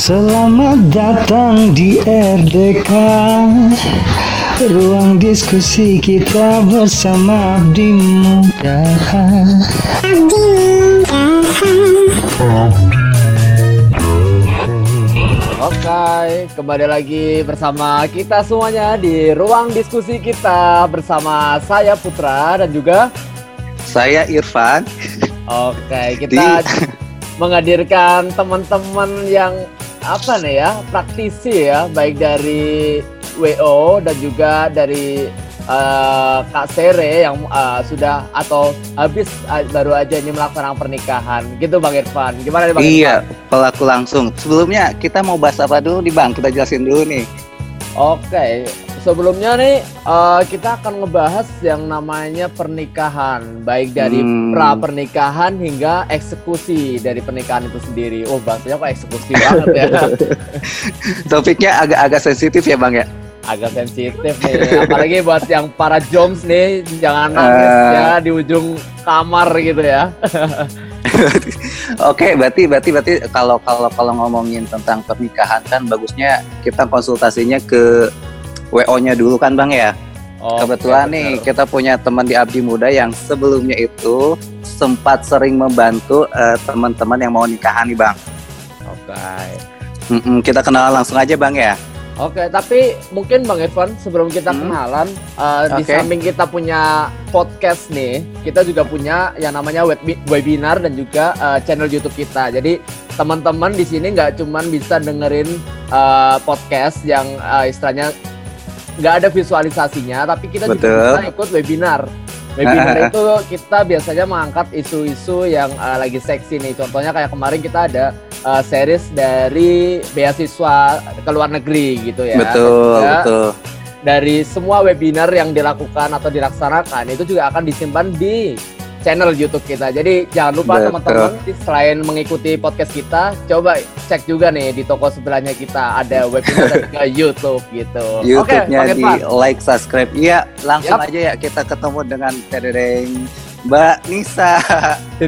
Selamat datang di RDK Ruang diskusi kita bersama Abdi Muda Oke, kembali lagi bersama kita semuanya di ruang diskusi kita bersama saya Putra dan juga Saya Irfan. Oke, kita menghadirkan teman-teman yang apa nih ya, praktisi ya, baik dari WO dan juga dari eh, Kak Sere yang eh, sudah atau habis eh, baru aja ini melaksanakan pernikahan. Gitu Bang Irfan. Gimana nih Bang Iya, Irfan? pelaku langsung. Sebelumnya kita mau bahas apa dulu nih Bang? Kita jelasin dulu nih. Oke, sebelumnya nih eh, kita akan ngebahas yang namanya pernikahan, baik dari Hmm. pra pernikahan hingga eksekusi dari pernikahan itu sendiri. Oh, bahasanya kok eksekusi banget ya, Topiknya agak-agak sensitif ya Bang ya? agak sensitif nih. Apalagi buat yang para joms nih, jangan nangis Eh. ya di ujung kamar gitu ya. Oke, berarti berarti berarti kalau kalau kalau ngomongin tentang pernikahan kan bagusnya kita konsultasinya ke WO-nya dulu kan Bang ya. Oke, Kebetulan nih betul. kita punya teman di Abdi Muda yang sebelumnya itu sempat sering membantu eh, teman-teman yang mau nikahan nih Bang. Oke. Mm-mm, kita kenal langsung aja Bang ya. Oke, tapi mungkin Bang Irfan sebelum kita Hmm. kenalan, uh, di Oke. samping kita punya podcast nih, kita juga punya yang namanya web webinar dan juga uh, channel YouTube kita. Jadi teman-teman di sini nggak cuman bisa dengerin uh, podcast yang uh, istilahnya nggak ada visualisasinya, tapi kita juga Betul. bisa ikut webinar. Webinar itu kita biasanya mengangkat isu-isu yang uh, lagi seksi nih. Contohnya kayak kemarin kita ada uh, series dari beasiswa ke luar negeri gitu ya. Betul, juga betul. Dari semua webinar yang dilakukan atau dilaksanakan itu juga akan disimpan di channel YouTube kita. Jadi jangan lupa teman-teman selain mengikuti podcast kita, coba cek juga nih di toko sebelahnya kita ada webinar dan juga YouTube gitu. Oke, YouTube-nya Bang di like, subscribe. Iya, langsung Yap. aja ya kita ketemu dengan tereng Mbak Nisa.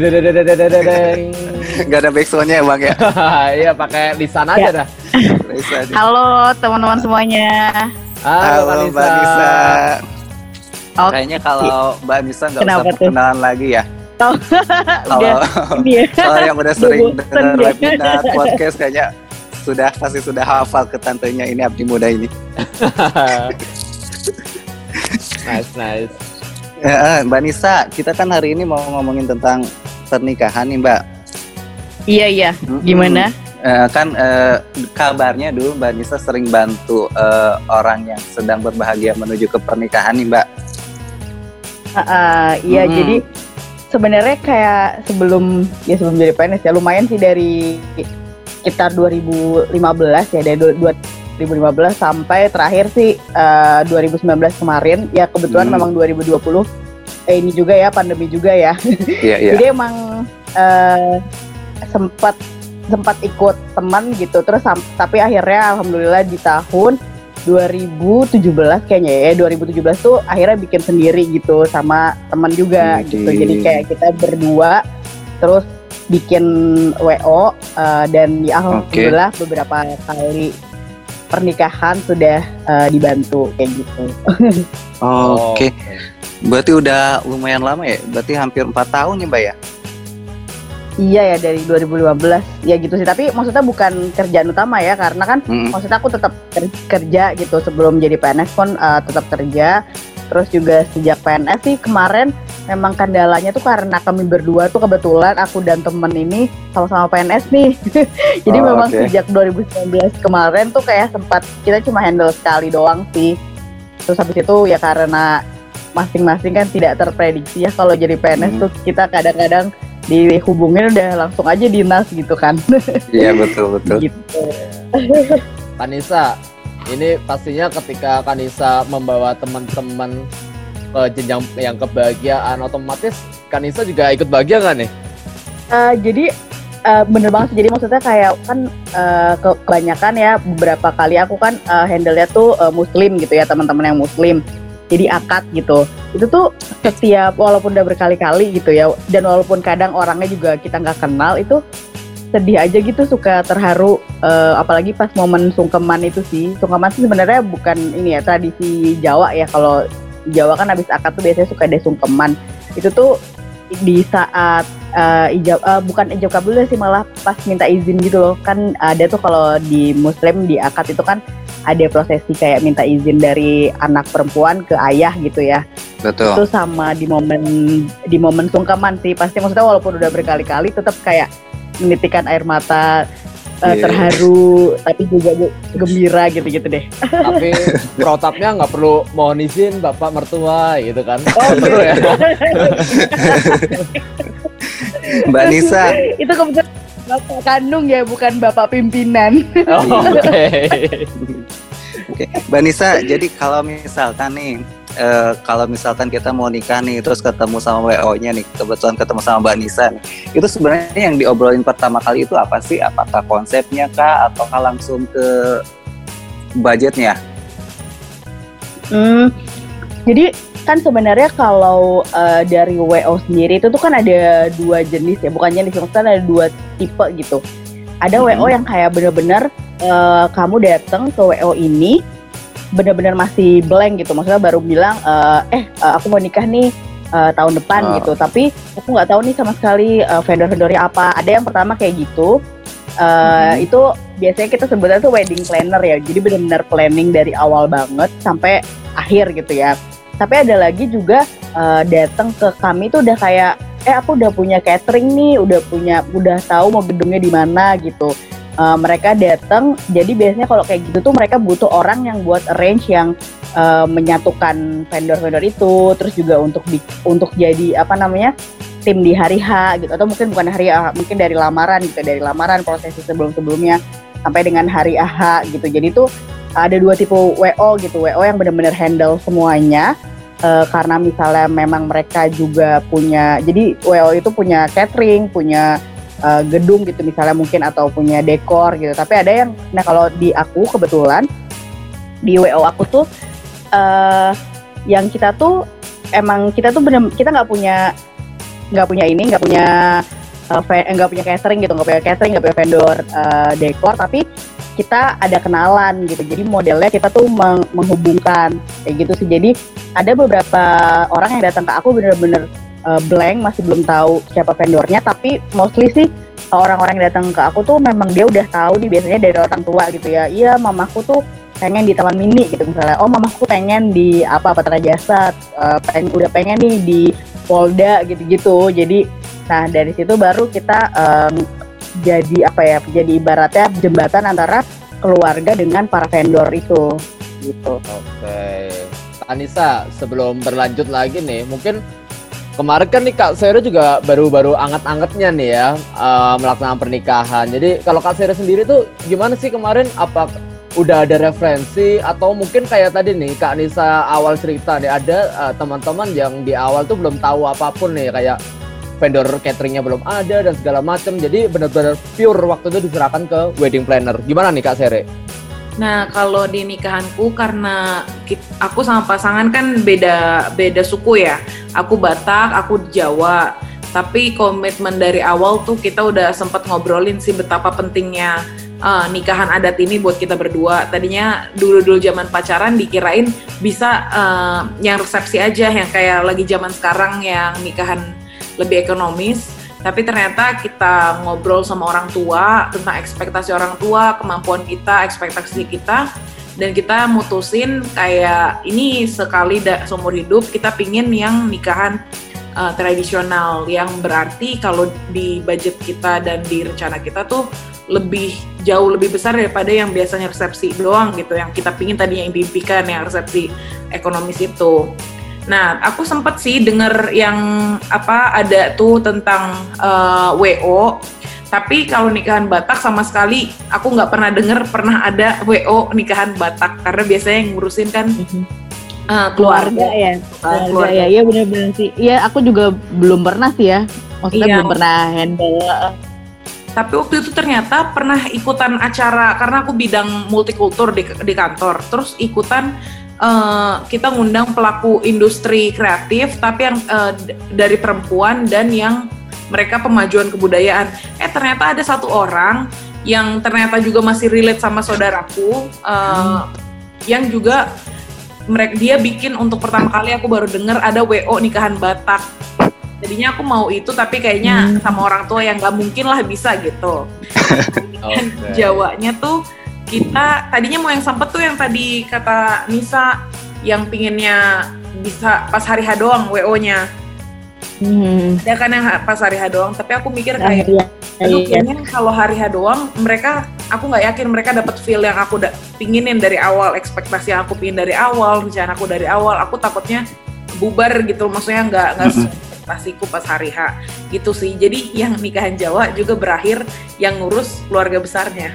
Gak ada backsoundnya ya Bang ya. Iya pakai lisan aja dah. Nisa. Halo teman-teman semuanya. Halo, Halo Mbak Mbak Nisa. Oke. Kayaknya kalau Mbak Nisa nggak usah perkenalan lagi ya. Kalau Udah ini ya. kalau yang udah sering dengar ya. webinar podcast kayaknya sudah pasti sudah hafal ke tantenya ini Abdi Muda ini. nice, nice. Eh, eh, Mbak Nisa, kita kan hari ini mau ngomongin tentang pernikahan nih Mbak. Iya iya. Gimana? Eh, kan eh, kabarnya dulu Mbak Nisa sering bantu eh, orang yang sedang berbahagia menuju ke pernikahan nih Mbak. Ah, ah, iya Mm-mm. jadi sebenarnya kayak sebelum ya sebelum jadi PNS ya lumayan sih dari sekitar 2015 ya dari du- 2015 sampai terakhir sih eh, 2019 kemarin ya kebetulan Hmm. memang 2020 eh, ini juga ya pandemi juga ya Iya iya. Jadi emang eh, sempat sempat ikut teman gitu terus tapi akhirnya alhamdulillah di tahun 2017 kayaknya ya 2017 tuh akhirnya bikin sendiri gitu sama teman juga Widih. gitu jadi kayak kita berdua terus bikin WO eh, dan ya alhamdulillah beberapa kali pernikahan sudah eh, dibantu kayak gitu. Oke. Berarti udah lumayan lama ya? Berarti hampir empat tahun ya Mbak ya? Iya ya dari 2015 ya gitu sih tapi maksudnya bukan kerjaan utama ya karena kan Mm-mm. maksudnya aku tetap ker- kerja gitu sebelum jadi PNS pun uh, tetap kerja terus juga sejak PNS sih kemarin memang kendalanya tuh karena kami berdua tuh kebetulan aku dan temen ini sama-sama PNS nih jadi Oh, memang oke. sejak 2019 kemarin tuh kayak sempat kita cuma handle sekali doang sih terus habis itu ya karena masing-masing kan tidak terprediksi ya kalau jadi PNS Hmm. tuh kita kadang-kadang dihubungin udah langsung aja dinas gitu kan Iya betul betul. gitu Kanisa, ini pastinya ketika Kanisa membawa teman-teman ke jenjang yang kebahagiaan otomatis Kanisa juga ikut bahagia nggak nih? Eh, jadi eh, bener banget sih. jadi maksudnya kayak kan ke- kebanyakan ya beberapa kali aku kan eh, handle-nya tuh eh, muslim gitu ya teman-teman yang muslim jadi akad gitu. Itu tuh setiap walaupun udah berkali-kali gitu ya dan walaupun kadang orangnya juga kita nggak kenal itu sedih aja gitu suka terharu eh, apalagi pas momen sungkeman itu sih. Sungkeman sih sebenarnya bukan ini ya tradisi Jawa ya. Kalau Jawa kan habis akad tuh biasanya suka ada sungkeman. Itu tuh di saat eh, ijab eh, bukan ijab kabul sih malah pas minta izin gitu loh. Kan ada tuh kalau di Muslim di akad itu kan ada prosesi kayak minta izin dari anak perempuan ke ayah gitu ya. Betul. itu sama di momen di momen sungkeman sih. Pasti maksudnya walaupun udah berkali-kali tetap kayak menitikan air mata eh, Iya. terharu tapi juga ge- gembira gitu-gitu deh Tapi protapnya nggak perlu mohon izin bapak mertua gitu kan. Oh, perlu ya. Mbak Nisa, itu kebetulan bapak kandung ya bukan bapak pimpinan Oh, Oke. Oke, Mbak Nisa, jadi kalau misalkan nih, eh, kalau misalkan kita mau nikah nih, terus ketemu sama WO-nya nih, kebetulan ketemu sama Mbak Nisa nih, itu sebenarnya yang diobrolin pertama kali itu apa sih? Apakah konsepnya kah, ataukah langsung ke budgetnya? Hmm, jadi kan sebenarnya kalau eh, dari WO sendiri itu tuh kan ada dua jenis ya, bukan jenis maksudnya ada dua tipe gitu. Ada Mhm. WO yang kayak bener-bener eh, kamu datang ke WO ini bener-bener masih blank gitu, maksudnya baru bilang eh, eh eh, aku mau nikah nih eh, tahun depan Oh. gitu, tapi aku nggak tahu nih sama sekali eh, vendor-vendornya apa. Ada yang pertama kayak gitu, eh, Mhm. itu biasanya kita sebutnya tuh wedding planner ya, jadi bener-bener planning dari awal banget sampai akhir gitu ya. Tapi ada lagi juga eh, datang ke kami tuh udah kayak eh aku udah punya catering nih, udah punya udah tahu mau gedungnya di mana gitu. Eh, mereka datang, jadi biasanya kalau kayak gitu tuh mereka butuh orang yang buat arrange yang eh, menyatukan vendor-vendor itu, terus juga untuk di- untuk jadi apa namanya tim di hari H gitu, atau mungkin bukan hari H, mungkin dari lamaran gitu, dari lamaran prosesi sebelum-sebelumnya sampai dengan hari AH gitu. Jadi tuh ada dua tipe WO gitu, WO yang benar-benar handle semuanya. eh, karena misalnya memang mereka juga punya, jadi WO itu punya catering, punya eh, gedung gitu misalnya mungkin atau punya dekor gitu. Tapi ada yang, nah kalau di aku kebetulan di WO aku tuh eh yang kita tuh emang kita tuh bener kita nggak punya nggak punya ini nggak punya eh, nggak punya catering gitu nggak punya catering nggak punya vendor eh, dekor tapi kita ada kenalan gitu jadi modelnya kita tuh meng- menghubungkan kayak gitu sih jadi ada beberapa orang yang datang ke aku bener-bener eh, blank masih belum tahu siapa vendornya tapi mostly sih orang-orang yang datang ke aku tuh memang dia udah tahu nih biasanya dari orang tua gitu ya. Iya mamaku tuh pengen di taman mini gitu misalnya. Oh mamaku pengen di apa Patra Jasa eh, pengen udah pengen nih di Polda gitu-gitu. Jadi nah dari situ baru kita em, jadi apa ya jadi ibaratnya jembatan antara keluarga dengan para vendor itu. Gitu. Oke. Kak Anissa, sebelum berlanjut lagi nih, mungkin kemarin kan nih Kak Sero juga baru-baru anget-angetnya nih ya eh, melaksanakan pernikahan. Jadi kalau Kak Sero sendiri tuh gimana sih kemarin? Apa udah ada referensi atau mungkin kayak tadi nih Kak Anissa awal cerita nih ada eh, teman-teman yang di awal tuh belum tahu apa pun nih kayak vendor cateringnya belum ada dan segala macam. Jadi benar-benar pure waktu itu diserahkan ke wedding planner. Gimana nih Kak Sere? Nah, kalau di nikahanku karena aku sama pasangan kan beda beda suku ya. Aku Batak, aku Jawa. Tapi komitmen dari awal tuh kita udah sempat ngobrolin sih betapa pentingnya eh, nikahan adat ini buat kita berdua. Tadinya dulu-dulu zaman pacaran dikirain bisa eh, yang resepsi aja yang kayak lagi zaman sekarang yang nikahan lebih ekonomis tapi ternyata kita ngobrol sama orang tua tentang ekspektasi orang tua, kemampuan kita, ekspektasi kita, dan kita mutusin kayak ini sekali da- seumur hidup kita pingin yang nikahan uh, tradisional yang berarti kalau di budget kita dan di rencana kita tuh lebih jauh lebih besar daripada yang biasanya resepsi doang gitu yang kita pingin tadinya yang diimpikan yang resepsi ekonomis itu. Nah, aku sempet sih denger yang apa ada tuh tentang eh, WO. Tapi kalau nikahan Batak sama sekali aku nggak pernah denger pernah ada WO nikahan Batak karena biasanya yang ngurusin kan eh, keluarga keluarga. ya Eh, keluarga keluarga. ya iya benar-benar sih iya aku juga belum pernah sih ya maksudnya Iya. belum pernah handle Tapi waktu itu ternyata pernah ikutan acara karena aku bidang multikultur di, di kantor. Terus ikutan eh, kita ngundang pelaku industri kreatif tapi yang d- dari perempuan dan yang mereka pemajuan kebudayaan. Eh ternyata ada satu orang yang ternyata juga masih relate sama saudaraku uh, yang juga mereka dia bikin untuk pertama kali aku baru dengar ada WO nikahan Batak. Jadinya aku mau itu tapi kayaknya sama orang tua yang nggak mungkin lah bisa gitu. Oke. Jawanya tuh kita tadinya mau yang sempet tuh yang tadi kata Nisa yang pinginnya bisa pas hari H doang WO-nya. Hmm. Ada kan yang pas hari H doang, tapi aku mikir Ah, kayak iya. aduh Iya. kayaknya kalau hari H doang mereka aku nggak yakin mereka dapat feel yang aku da- pinginin dari awal, ekspektasi yang aku pingin dari awal, rencana aku dari awal. Aku takutnya bubar gitu, maksudnya nggak nggak sesuai ekspektasiku pas hari H gitu sih. Jadi yang nikahan Jawa juga berakhir yang ngurus keluarga besarnya.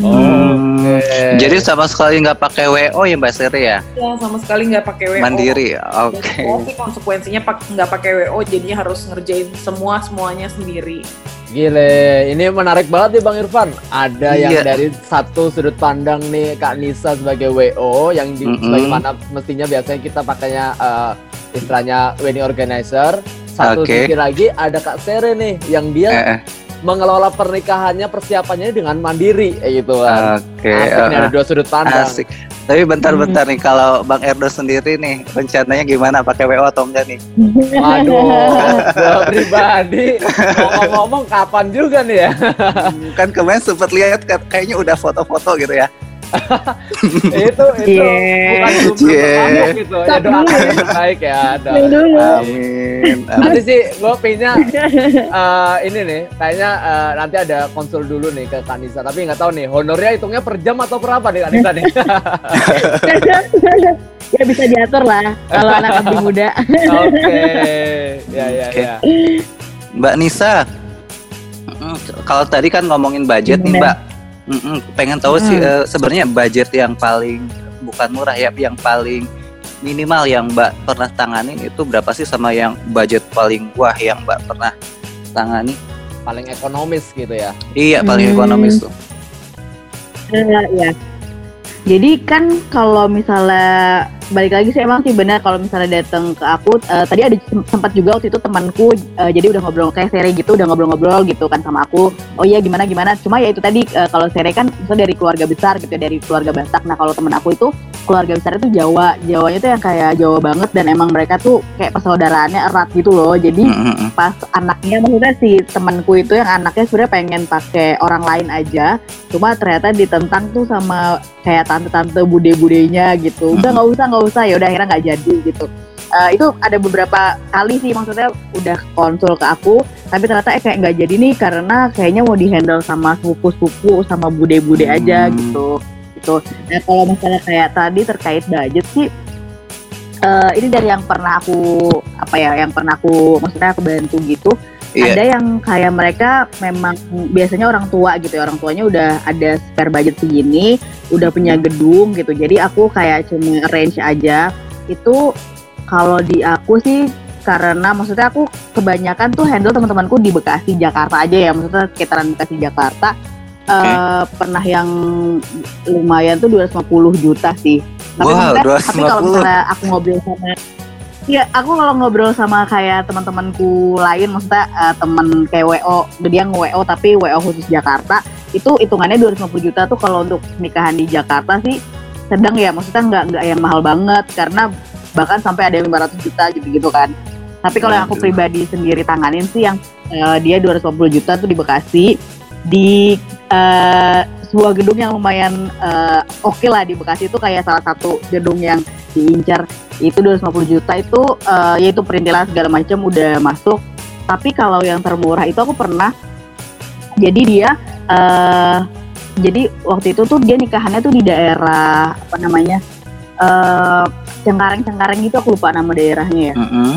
Hmm. Oke. Jadi sama sekali nggak pakai WO ya Mbak Seri ya? Ya sama sekali nggak pakai WO. Mandiri. Oke. tapi konsekuensinya pak- nggak pakai WO jadinya harus ngerjain semua semuanya sendiri. Gile, ini menarik banget nih Bang Irfan. Ada yang Iya. dari satu sudut pandang nih Kak Nisa sebagai WO yang di, Mm-mm. sebagaimana mestinya biasanya kita pakainya eh, istilahnya wedding organizer. Satu Oke. sisi lagi ada Kak Sere nih yang dia Eh, eh. Mengelola pernikahannya persiapannya dengan mandiri kayak gitu kan. Oke. Asik nih, eh, ada dua sudut pandang. Asik. Tapi bentar-bentar nih kalau Bang Erdo sendiri nih rencananya gimana pakai WO atau enggak nih? Waduh, gua pribadi ngomong-ngomong kapan juga nih ya? kan kemarin sempat lihat kan, kayaknya udah foto-foto gitu ya. itu itu Cie. bukan belum Cie. termasuk gitu. Ya doakan yang terbaik ya. ada. dulu. Amin. Amin. Nanti sih gue pinginnya eh, ini nih, kayaknya eh, nanti ada konsul dulu nih ke Kanisa. Tapi nggak tahu nih, honornya hitungnya per jam atau per apa nih Kanisa nih? ya bisa diatur lah kalau anak lebih muda. Oke, ya ya Oke. ya. Mbak Nisa, kalau tadi kan ngomongin budget nih Gimana? Mbak, Mm-mm, pengen tahu sih eh, sebenarnya budget yang paling bukan murah ya, yang paling minimal yang Mbak pernah tanganin itu berapa sih sama yang budget paling wah yang Mbak pernah tangani? Paling ekonomis gitu ya. Iya paling Hmm. ekonomis tuh. Eh, ya. Jadi kan kalau misalnya balik lagi sih emang sih benar kalau misalnya datang ke aku eh, tadi ada sem- sempat juga waktu itu temanku eh, jadi udah ngobrol kayak Sere gitu udah ngobrol-ngobrol gitu kan sama aku oh iya gimana gimana? Cuma ya itu tadi eh, kalau Sere kan misalnya dari keluarga besar gitu ya, dari keluarga Batak. Nah kalau temen aku itu keluarga besar itu Jawa. Jawanya tuh yang kayak Jawa banget dan emang mereka tuh kayak persaudaraannya erat gitu loh. Jadi Mm-mm. pas anaknya maksudnya si temanku itu yang anaknya sebenarnya pengen pakai orang lain aja. Cuma ternyata ditentang tuh sama kayak tante-tante bude-budenya gitu. Udah nggak usah nggak usah. Ya udah akhirnya nggak jadi gitu. Eh, itu ada beberapa kali sih maksudnya udah konsul ke aku. Tapi ternyata eh kayak nggak jadi nih karena kayaknya mau dihandle sama sepupu-sepupu sama bude-bude aja Hmm. gitu gitu. Nah kalau misalnya kayak tadi terkait budget sih eh, ini dari yang pernah aku apa ya yang pernah aku maksudnya aku bantu gitu. Iya. ada yang kayak mereka memang biasanya orang tua gitu ya orang tuanya udah ada spare budget segini udah punya gedung gitu. Jadi aku kayak cuma arrange aja. Itu kalau di aku sih karena maksudnya aku kebanyakan tuh handle teman-temanku di Bekasi Jakarta aja ya. Maksudnya sekitaran Bekasi Jakarta Eh, pernah yang lumayan tuh 250 juta sih tapi Wow, maksudnya- tapi kalau 250. misalnya aku ngobrol sama Iya, aku kalau ngobrol sama kayak teman-temanku lain, maksudnya eh, temen kayak WO, dia nge-WO tapi WO khusus Jakarta, itu hitungannya 250 juta tuh kalau untuk nikahan di Jakarta sih sedang ya, maksudnya nggak nggak yang mahal banget karena bahkan sampai ada yang 500 juta gitu-gitu kan. Tapi kalau yang aku pribadi sendiri tanganin sih yang eh, dia 250 juta tuh di Bekasi di eh, sebuah gedung yang lumayan eh, oke lah di Bekasi itu kayak salah satu gedung yang diincar. Itu 250 juta itu eh, yaitu perintilan segala macam udah masuk. Tapi kalau yang termurah itu aku pernah jadi dia eh jadi waktu itu tuh dia nikahannya tuh di daerah apa namanya eh Cengkareng Cengkareng gitu aku lupa nama daerahnya ya. Mm-mm.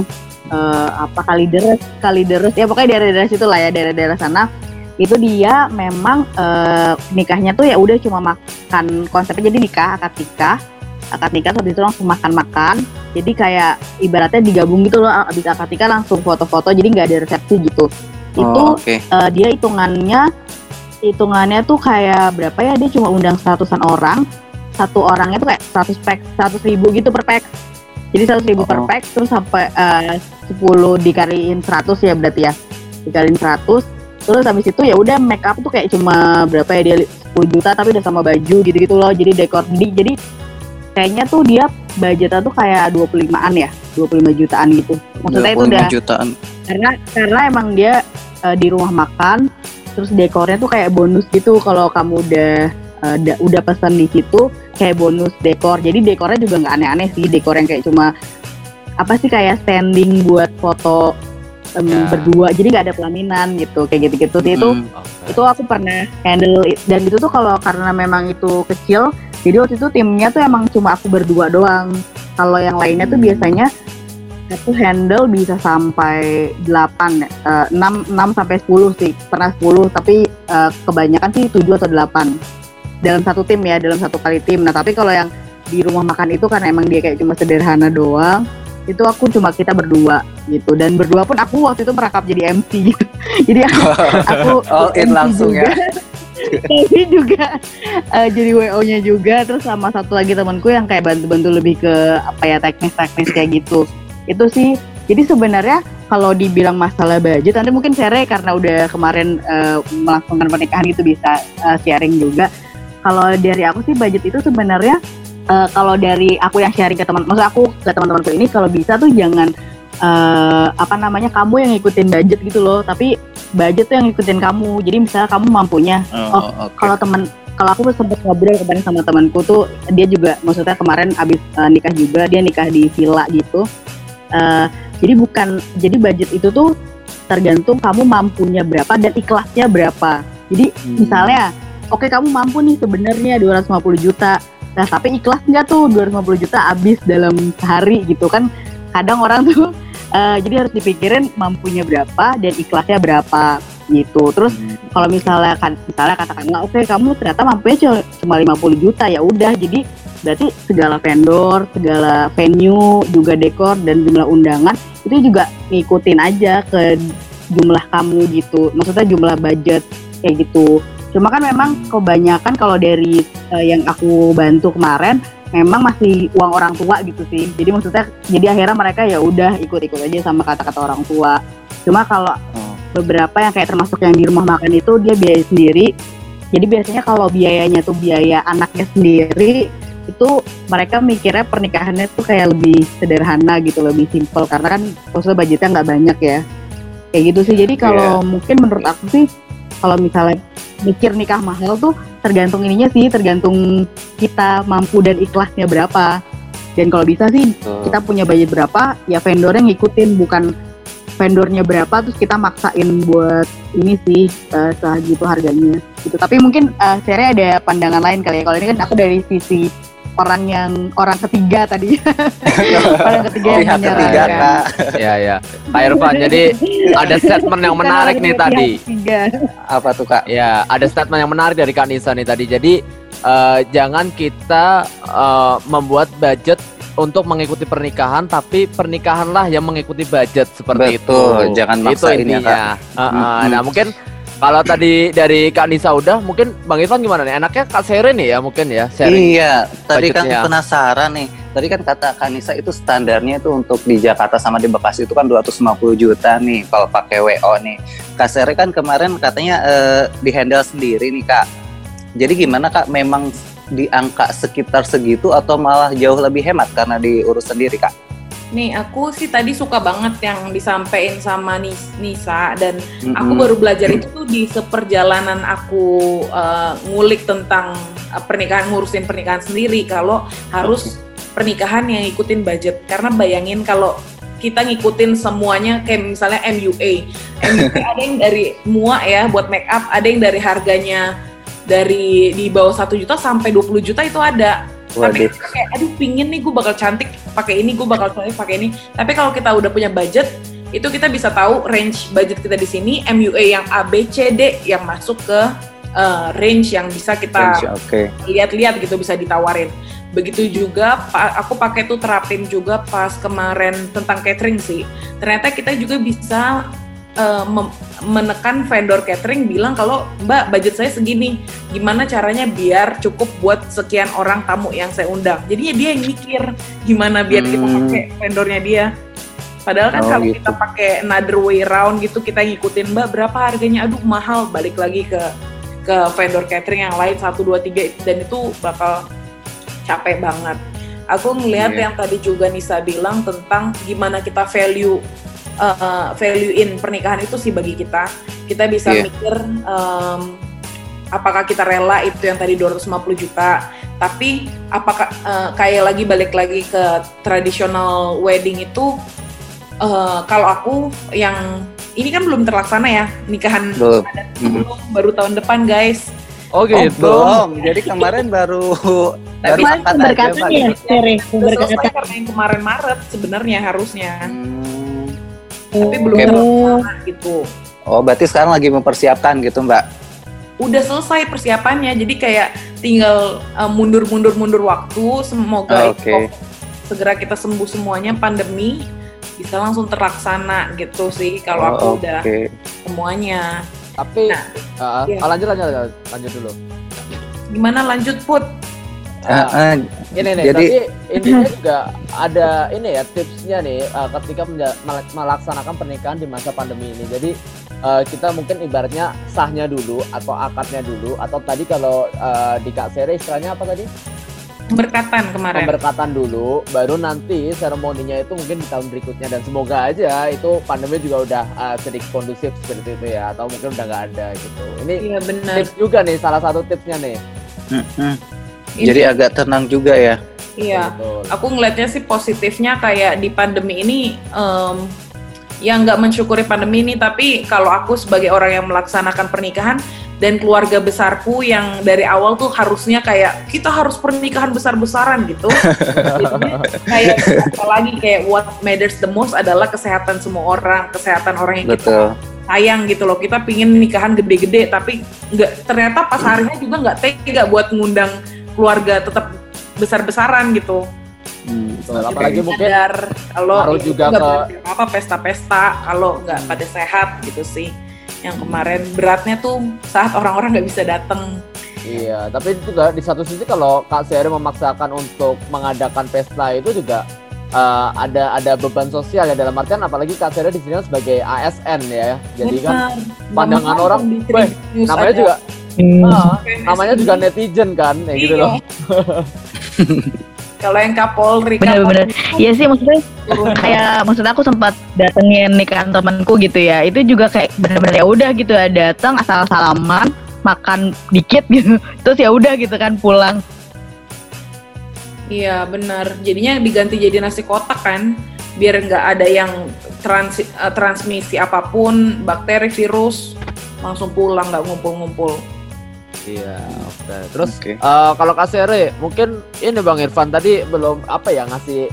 eh, apa Kalideres Kalideres ya pokoknya daerah-daerah situ lah ya daerah-daerah sana itu dia memang eh, nikahnya tuh ya udah cuma makan konsepnya jadi nikah akad nikah. Akad nikah habis itu langsung makan-makan. Jadi kayak ibaratnya digabung gitu loh abis akad nikah langsung foto-foto jadi nggak ada resepsi gitu. Itu Oh, oke. eh, dia hitungannya hitungannya tuh kayak berapa ya? Dia cuma undang seratusan orang. Satu orangnya tuh kayak 100 pack 100 ribu gitu per pack. Jadi 100 ribu per Oh. pack terus sampai eh, 10 dikaliin 100 ya berarti ya. Dikaliin 100 terus habis itu ya udah make up tuh kayak cuma berapa ya dia 10 juta tapi udah sama baju gitu-gitu loh. Jadi dekor jadi, jadi kayaknya tuh dia budgetnya tuh kayak 25-an ya 25 jutaan gitu. Maksudnya itu 25 udah jutaan. karena karena emang dia eh, di rumah makan terus dekornya tuh kayak bonus gitu. Kalau kamu udah eh, da- udah pesan di situ kayak bonus dekor. Jadi dekornya juga nggak aneh-aneh sih dekor yang kayak cuma apa sih kayak standing buat foto em, Ya. berdua jadi nggak ada pelaminan gitu kayak gitu-gitu. Itu Hmm. itu aku pernah handle dan itu tuh kalau karena memang itu kecil jadi waktu itu timnya tuh emang cuma aku berdua doang. Kalau yang lainnya tuh Hmm. biasanya aku handle bisa sampai 8 eh, 6 6 sampai 10 sih. Pernah 10 tapi eh, kebanyakan sih 7 atau 8 dalam satu tim ya dalam satu kali tim. Nah tapi kalau yang di rumah makan itu karena emang dia kayak cuma sederhana doang itu aku cuma kita berdua gitu. Dan berdua pun aku waktu itu merangkap jadi MC gitu jadi aku, aku All in MC langsung ya. tapi juga eh, jadi WO-nya juga. Terus sama satu lagi temanku yang kayak bantu-bantu lebih ke apa ya teknis-teknis kayak gitu. Itu sih. Jadi sebenarnya kalau dibilang masalah budget nanti mungkin Sere karena udah kemarin eh, melangsungkan pernikahan itu bisa eh, sharing juga. Kalau dari aku sih budget itu sebenarnya eh, kalau dari aku yang sharing ke teman maksud aku ke teman-temanku ini kalau bisa tuh jangan eh, apa namanya kamu yang ngikutin budget gitu loh tapi budget tuh yang ngikutin kamu jadi misalnya kamu mampunya Oh, oke. kalau teman kalau aku sempat ngobrol kemarin sama temanku tuh dia juga maksudnya kemarin abis eh, nikah juga dia nikah di villa gitu Eh, jadi bukan jadi budget itu tuh tergantung kamu mampunya berapa dan ikhlasnya berapa jadi Hmm. misalnya oke kamu mampu nih sebenarnya 250 juta nah tapi ikhlas nggak tuh 250 juta habis dalam sehari gitu kan? Kadang orang tuh eh, jadi harus dipikirin mampunya berapa dan ikhlasnya berapa gitu. Terus kalau misalnya kan misalnya katakanlah oke kamu ternyata mampunya cu- cuma 50 juta ya udah. Jadi berarti segala vendor segala venue juga dekor dan jumlah undangan itu juga ngikutin aja ke jumlah kamu gitu. Maksudnya jumlah budget kayak gitu cuma kan memang kebanyakan kalau dari eh, yang aku bantu kemarin memang masih uang orang tua gitu sih. Jadi maksudnya jadi akhirnya mereka ya udah ikut-ikut aja sama kata-kata orang tua. Cuma kalau Oh. beberapa yang kayak termasuk yang di rumah makan itu dia biaya sendiri. Jadi biasanya kalau biayanya tuh biaya anaknya sendiri itu mereka mikirnya pernikahannya tuh kayak lebih sederhana gitu lebih simpel karena kan maksudnya budgetnya nggak banyak ya. Kayak gitu sih. Jadi kalau mungkin menurut aku sih kalau misalnya mikir nikah mahal tuh tergantung ininya sih tergantung kita mampu dan ikhlasnya berapa. Dan kalau bisa sih kita punya budget berapa ya vendornya ngikutin bukan vendornya berapa terus kita maksain buat ini sih eh, segitu harganya. Gitu. Tapi mungkin eh Sere ada pandangan lain kali ya. Kalau ini kan aku dari sisi orang yang orang ketiga tadi orang ketiga yang Pihak ketiga kak. Ya ya. Pak Irfan, jadi ada statement yang menarik orang nih yang tadi. ketiga. Apa tuh kak? Ya, ada statement yang menarik dari Kak Nisa nih tadi. Jadi eh, jangan kita eh, membuat budget untuk mengikuti pernikahan, tapi pernikahanlah yang mengikuti budget seperti Betul, itu. jangan itu maksain ya, intinya. Heeh, Mm-mm. Nah mungkin kalau tadi dari Kak Nisa udah, mungkin Bang Irfan gimana nih? Enaknya Kak Sere nih ya mungkin ya sharing. Iya, tadi kan penasaran nih. Tadi kan kata Kanisa itu standarnya itu untuk di Jakarta sama di Bekasi itu kan 250 juta nih kalau pakai WO nih. Kak Sere kan kemarin katanya eh, di handle sendiri nih Kak. Jadi gimana Kak? Memang di angka sekitar segitu atau malah jauh lebih hemat karena diurus sendiri Kak? Nih, aku sih tadi suka banget yang disampaikan sama Nis- Nisa dan aku Mm-mm. baru belajar itu tuh di seperjalanan aku uh, ngulik tentang uh, pernikahan ngurusin pernikahan sendiri. Kalau harus pernikahan yang ngikutin budget. Karena bayangin kalau kita ngikutin semuanya kayak misalnya MUA MUA ada yang dari mua ya buat make up ada yang dari harganya dari di bawah satu juta sampai 20 juta itu ada. Tapi kayak aduh pingin nih gue bakal cantik pakai ini gue bakal cantik pakai ini. Tapi kalau kita udah punya budget itu kita bisa tahu range budget kita di sini MUA yang A B C D yang masuk ke uh, range yang bisa kita Oke. lihat-lihat gitu bisa ditawarin. Begitu juga aku pakai tuh terapin juga pas kemarin tentang catering sih. Ternyata kita juga bisa uh, mem- menekan vendor catering bilang kalau mbak budget saya segini gimana caranya biar cukup buat sekian orang tamu yang saya undang jadinya dia yang mikir gimana biar kita Hmm. pakai vendornya dia Padahal kan Oh, kalau gitu. kita pakai another way round gitu kita ngikutin mbak berapa harganya, aduh mahal balik lagi ke ke vendor catering yang lain satu dua tiga dan itu bakal capek banget. Aku ngelihat Iya. yang tadi juga Nisa bilang tentang gimana kita value uh, value in pernikahan itu sih bagi kita. Kita bisa Iya. mikir em, apakah kita rela itu yang tadi 250 juta, tapi apakah eh, kayak lagi balik lagi ke traditional wedding itu eh, kalau aku yang ini kan belum terlaksana ya nikahan Belum. adat baru tahun depan guys. Oh Oh, gitu. belum. Jadi kemarin baru baru Tapi angkat aja, ya, karena yang kemarin Maret sebenarnya harusnya, Hmm. Tapi belum terlaksana gitu. Oh, berarti sekarang lagi mempersiapkan gitu, Mbak. Udah selesai persiapannya, jadi kayak tinggal eh, mundur-mundur-mundur waktu. Semoga Oke. itu segera kita sembuh semuanya pandemi bisa langsung terlaksana gitu sih kalau aku Oh, udah semuanya. Tapi Nah, ah, lanjut lanjut lanjut, lanjut dulu. Gimana lanjut put? Ah, Ah, ah, ini nih, Jadi- tapi intinya juga ada ini ya tipsnya nih uh, ketika melaksanakan pernikahan di masa pandemi ini. Jadi uh, kita mungkin ibaratnya sahnya dulu atau akadnya dulu atau tadi kalau uh, di Kak Sere istilahnya apa tadi? Berkatan kemarin. Pemberkatan dulu, baru nanti seremoninya itu mungkin di tahun berikutnya dan semoga aja itu pandemi juga udah uh, sedikit kondusif seperti itu ya atau mungkin udah nggak ada gitu. Ini benar. tips juga nih salah satu tipsnya nih. mm, mm. Ini- Jadi agak tenang juga ya. iya. Aku ngelihatnya sih positifnya kayak di pandemi ini em, yang nggak mensyukuri pandemi ini, tapi kalau aku sebagai orang yang melaksanakan pernikahan dan keluarga besarku yang dari awal tuh harusnya kayak kita harus pernikahan besar-besaran gitu. Kayak apalagi kayak what matters the most adalah kesehatan semua orang, kesehatan orang yang kita Betul. sayang gitu loh. Kita pingin nikahan gede-gede tapi nggak ternyata pas harinya juga nggak tega buat ngundang keluarga tetap besar-besaran gitu. Hmm, apalagi mungkin Sadar kalau itu juga ke- apa pesta-pesta kalau nggak pada sehat gitu sih. Yang kemarin beratnya tuh saat orang-orang nggak bisa datang. Iya, tapi juga di satu sisi kalau Kak Seri memaksakan untuk mengadakan pesta itu juga uh, ada ada beban sosial ya dalam artian apalagi Kak Seri di sini sebagai ASN ya. Jadi kan pandangan orang, di weh, namanya ada juga Hmm. ah, namanya juga netizen kan ya gitu Iya. loh. Kalau yang Kapolri, Bener-bener. Kapolri Iya sih maksudnya kayak maksud aku sempat datengin nikahan temanku gitu ya. Itu juga kayak bener-bener ya udah gitu ya datang asal salaman, makan dikit gitu. Terus ya udah gitu kan pulang. Iya benar. Jadinya diganti jadi nasi kotak kan, biar nggak ada yang transi- eh, transmisi apa pun, bakteri, virus, langsung pulang nggak ngumpul-ngumpul. Iya, oke. Terus Oke. uh, kalau Kak Seri mungkin ini Bang Irfan tadi belum apa ya ngasih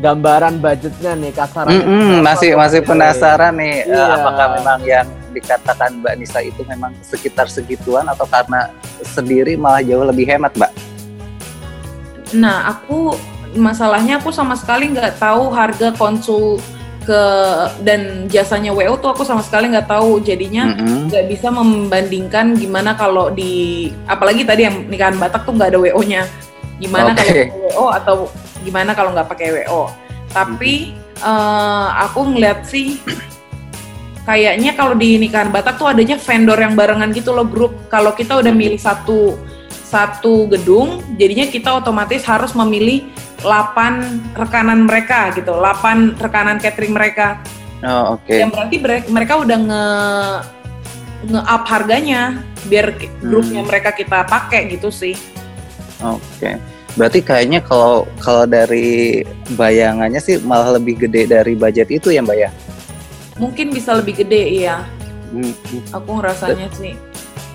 gambaran budgetnya nih kasarannya. Mm-mm, berapa, masih masih penasaran nih eh, Iya. apakah memang yang dikatakan Mbak Nisa itu memang sekitar segituan atau karena sendiri malah jauh lebih hemat, Mbak? Nah, aku masalahnya aku sama sekali nggak tahu harga konsul ke dan jasanya WO tuh aku sama sekali nggak tahu. Jadinya nggak bisa membandingkan gimana kalau di apalagi tadi yang nikahan Batak tuh nggak ada WO-nya. Gimana Oke. kalau WO atau gimana kalau nggak pakai WO. Tapi eh, aku ngeliat sih kayaknya kalau di nikahan Batak tuh adanya vendor yang barengan gitu loh grup. Kalau kita udah milih satu satu gedung, jadinya kita otomatis harus memilih 8 rekanan mereka gitu, 8 rekanan catering mereka. Oh, oke. Yang berarti mereka udah nge nge-up harganya biar Hmm. grupnya mereka kita pakai gitu sih. Oke. Berarti kayaknya kalau kalau dari bayangannya sih malah lebih gede dari budget itu ya, Mbak ya? Mungkin bisa lebih gede iya. Hmm, hmm. Aku ngerasanya sih.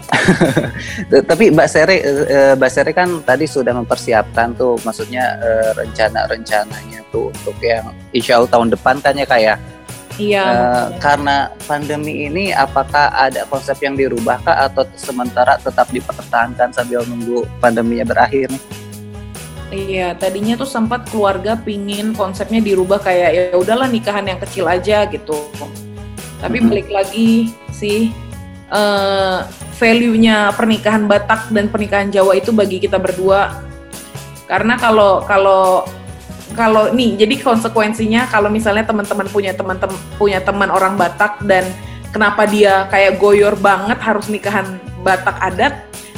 Tapi Mbak Sere, eh, Mbak Sere kan tadi sudah mempersiapkan tuh, maksudnya eh, rencana-rencananya tuh untuk yang Insya Allah tahun depan kan ya kayak. Iya. karena pandemi ini, apakah ada konsep yang dirubah kah atau sementara tetap dipertahankan sambil nunggu pandeminya berakhir nih? Iya, tadinya tuh sempat keluarga pingin konsepnya dirubah kayak ya udahlah nikahan yang kecil aja gitu. Tapi Mhm. balik lagi sih eh value-nya pernikahan Batak dan pernikahan Jawa itu bagi kita berdua. Karena kalau kalau kalau nih jadi konsekuensinya kalau misalnya teman-teman punya teman-teman punya teman orang Batak dan kenapa dia kayak goyor banget harus nikahan Batak adat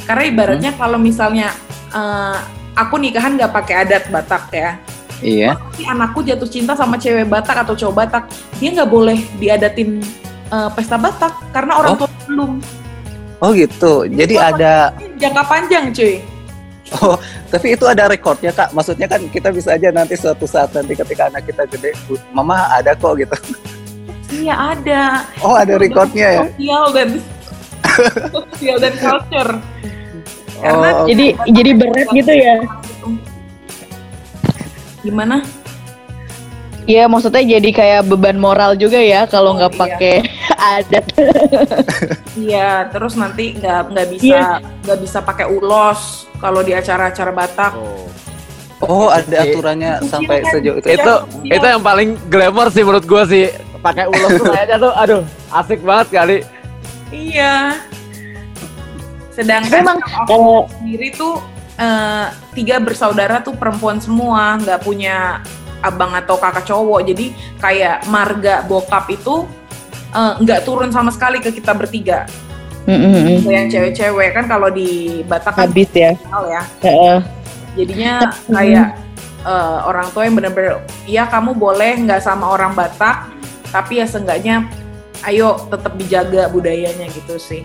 karena ibaratnya kalau misalnya eh, aku nikahan nggak pakai adat Batak ya Iya. tapi anakku jatuh cinta sama cewek Batak atau cowok Batak dia nggak boleh diadatin eh, pesta Batak karena orang Oh. tua belum Oh gitu. Jadi ada jangka panjang cuy Oh, tapi itu ada rekornya kak. Maksudnya kan kita bisa aja nanti suatu saat nanti ketika anak kita gede, "Bu, mama ada kok gitu. iya ada Oh ada rekornya ya. sosial dan sosial dan culture Karena Oh, Jadi jadi berat gitu ya. gimana Iya, maksudnya jadi kayak beban moral juga ya kalau nggak iya. pakai adat. iya terus nanti nggak nggak bisa Iya. nggak bisa pakai ulos kalau di acara-acara Batak Oh. oh ada aturannya sampai sejauh itu. Itu Iya. itu yang paling glamour sih menurut gua sih. Pakai ulos tuh kayaknya tuh aduh, asik banget kali. iya sedangkan Tapi emang kalau aku kalau sendiri tuh eh, tiga bersaudara tuh perempuan semua nggak punya abang atau kakak cowok jadi kayak marga bokap itu eh, nggak turun sama sekali ke kita bertiga Mm-mm-mm. yang cewek-cewek kan kalau di Batak kan habis ya. ya Heeh. jadinya kayak eh, orang tua yang bener-bener ya kamu boleh nggak sama orang Batak tapi ya seenggaknya ayo tetap dijaga budayanya gitu sih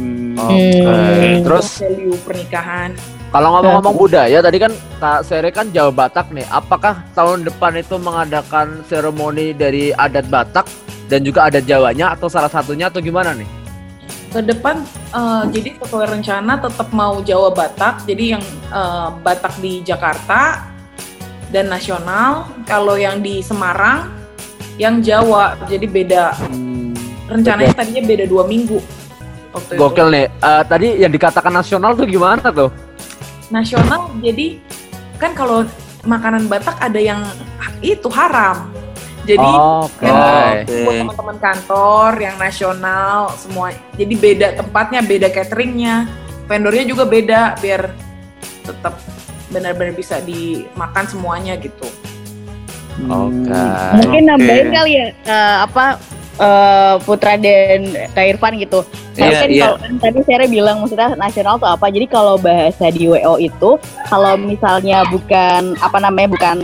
Hmm. Oke. Hmm. Terus value pernikahan kalau ngomong-ngomong budaya tadi kan Kak Sere kan Jawa Batak nih. Apakah tahun depan itu mengadakan seremoni dari adat Batak dan juga adat Jawanya atau salah satunya atau gimana nih? ke depan eh, jadi sesuai rencana tetap mau Jawa Batak jadi yang eh, Batak di Jakarta dan nasional kalau yang di Semarang yang Jawa jadi beda rencananya tadinya beda dua minggu waktu itu Gokil nih. Eh, tadi yang dikatakan nasional tuh gimana tuh? Nasional jadi kan kalau makanan Batak ada yang itu haram jadi yang Oke. buat teman-teman kantor yang nasional semua jadi beda tempatnya beda cateringnya vendornya juga beda biar tetap benar-benar bisa dimakan semuanya gitu Oke. Mungkin Oke. nambahin kali ya eh, apa eh, Putra dan Kak Irfan gitu. Tadi Iya, kan iya. kalau kan tadi Sere bilang maksudnya nasional tuh apa? Jadi kalau bahasa di WO itu kalau misalnya bukan apa namanya bukan